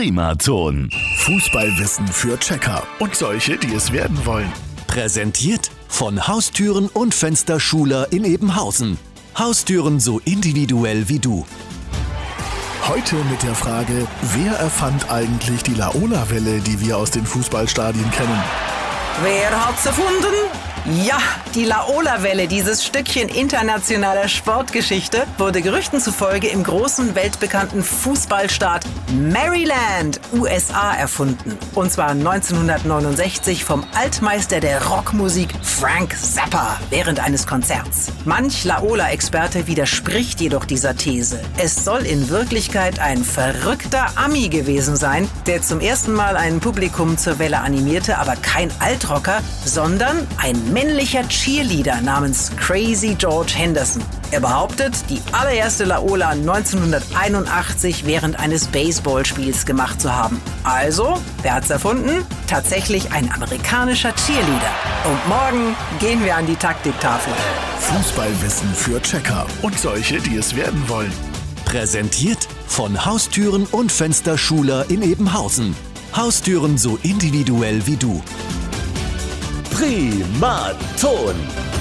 Primaton. Fußballwissen für Checker und solche, die es werden wollen. Präsentiert von Haustüren und Fensterschuler in Ebenhausen. Haustüren so individuell wie du. Heute mit der Frage, wer erfand eigentlich die Laola-Welle, die wir aus den Fußballstadien kennen? Wer hat's erfunden? Ja, die Laola-Welle, dieses Stückchen internationaler Sportgeschichte, wurde Gerüchten zufolge im großen weltbekannten Fußballstaat Maryland, USA, erfunden. Und zwar 1969 vom Altmeister der Rockmusik Frank Zappa während eines Konzerts. Manch Laola-Experte widerspricht jedoch dieser These. Es soll in Wirklichkeit ein verrückter Ami gewesen sein, der zum ersten Mal ein Publikum zur Welle animierte, aber kein Altrocker, sondern ein männlicher Cheerleader namens Crazy George Henderson. Er behauptet, die allererste Laola 1981 während eines Baseballspiels gemacht zu haben. Also, wer hat's erfunden? Tatsächlich ein amerikanischer Cheerleader. Und morgen gehen wir an die Taktiktafel. Fußballwissen für Checker und solche, die es werden wollen. Präsentiert von Haustüren und Fensterschuler in Ebenhausen. Haustüren so individuell wie du. Primaton.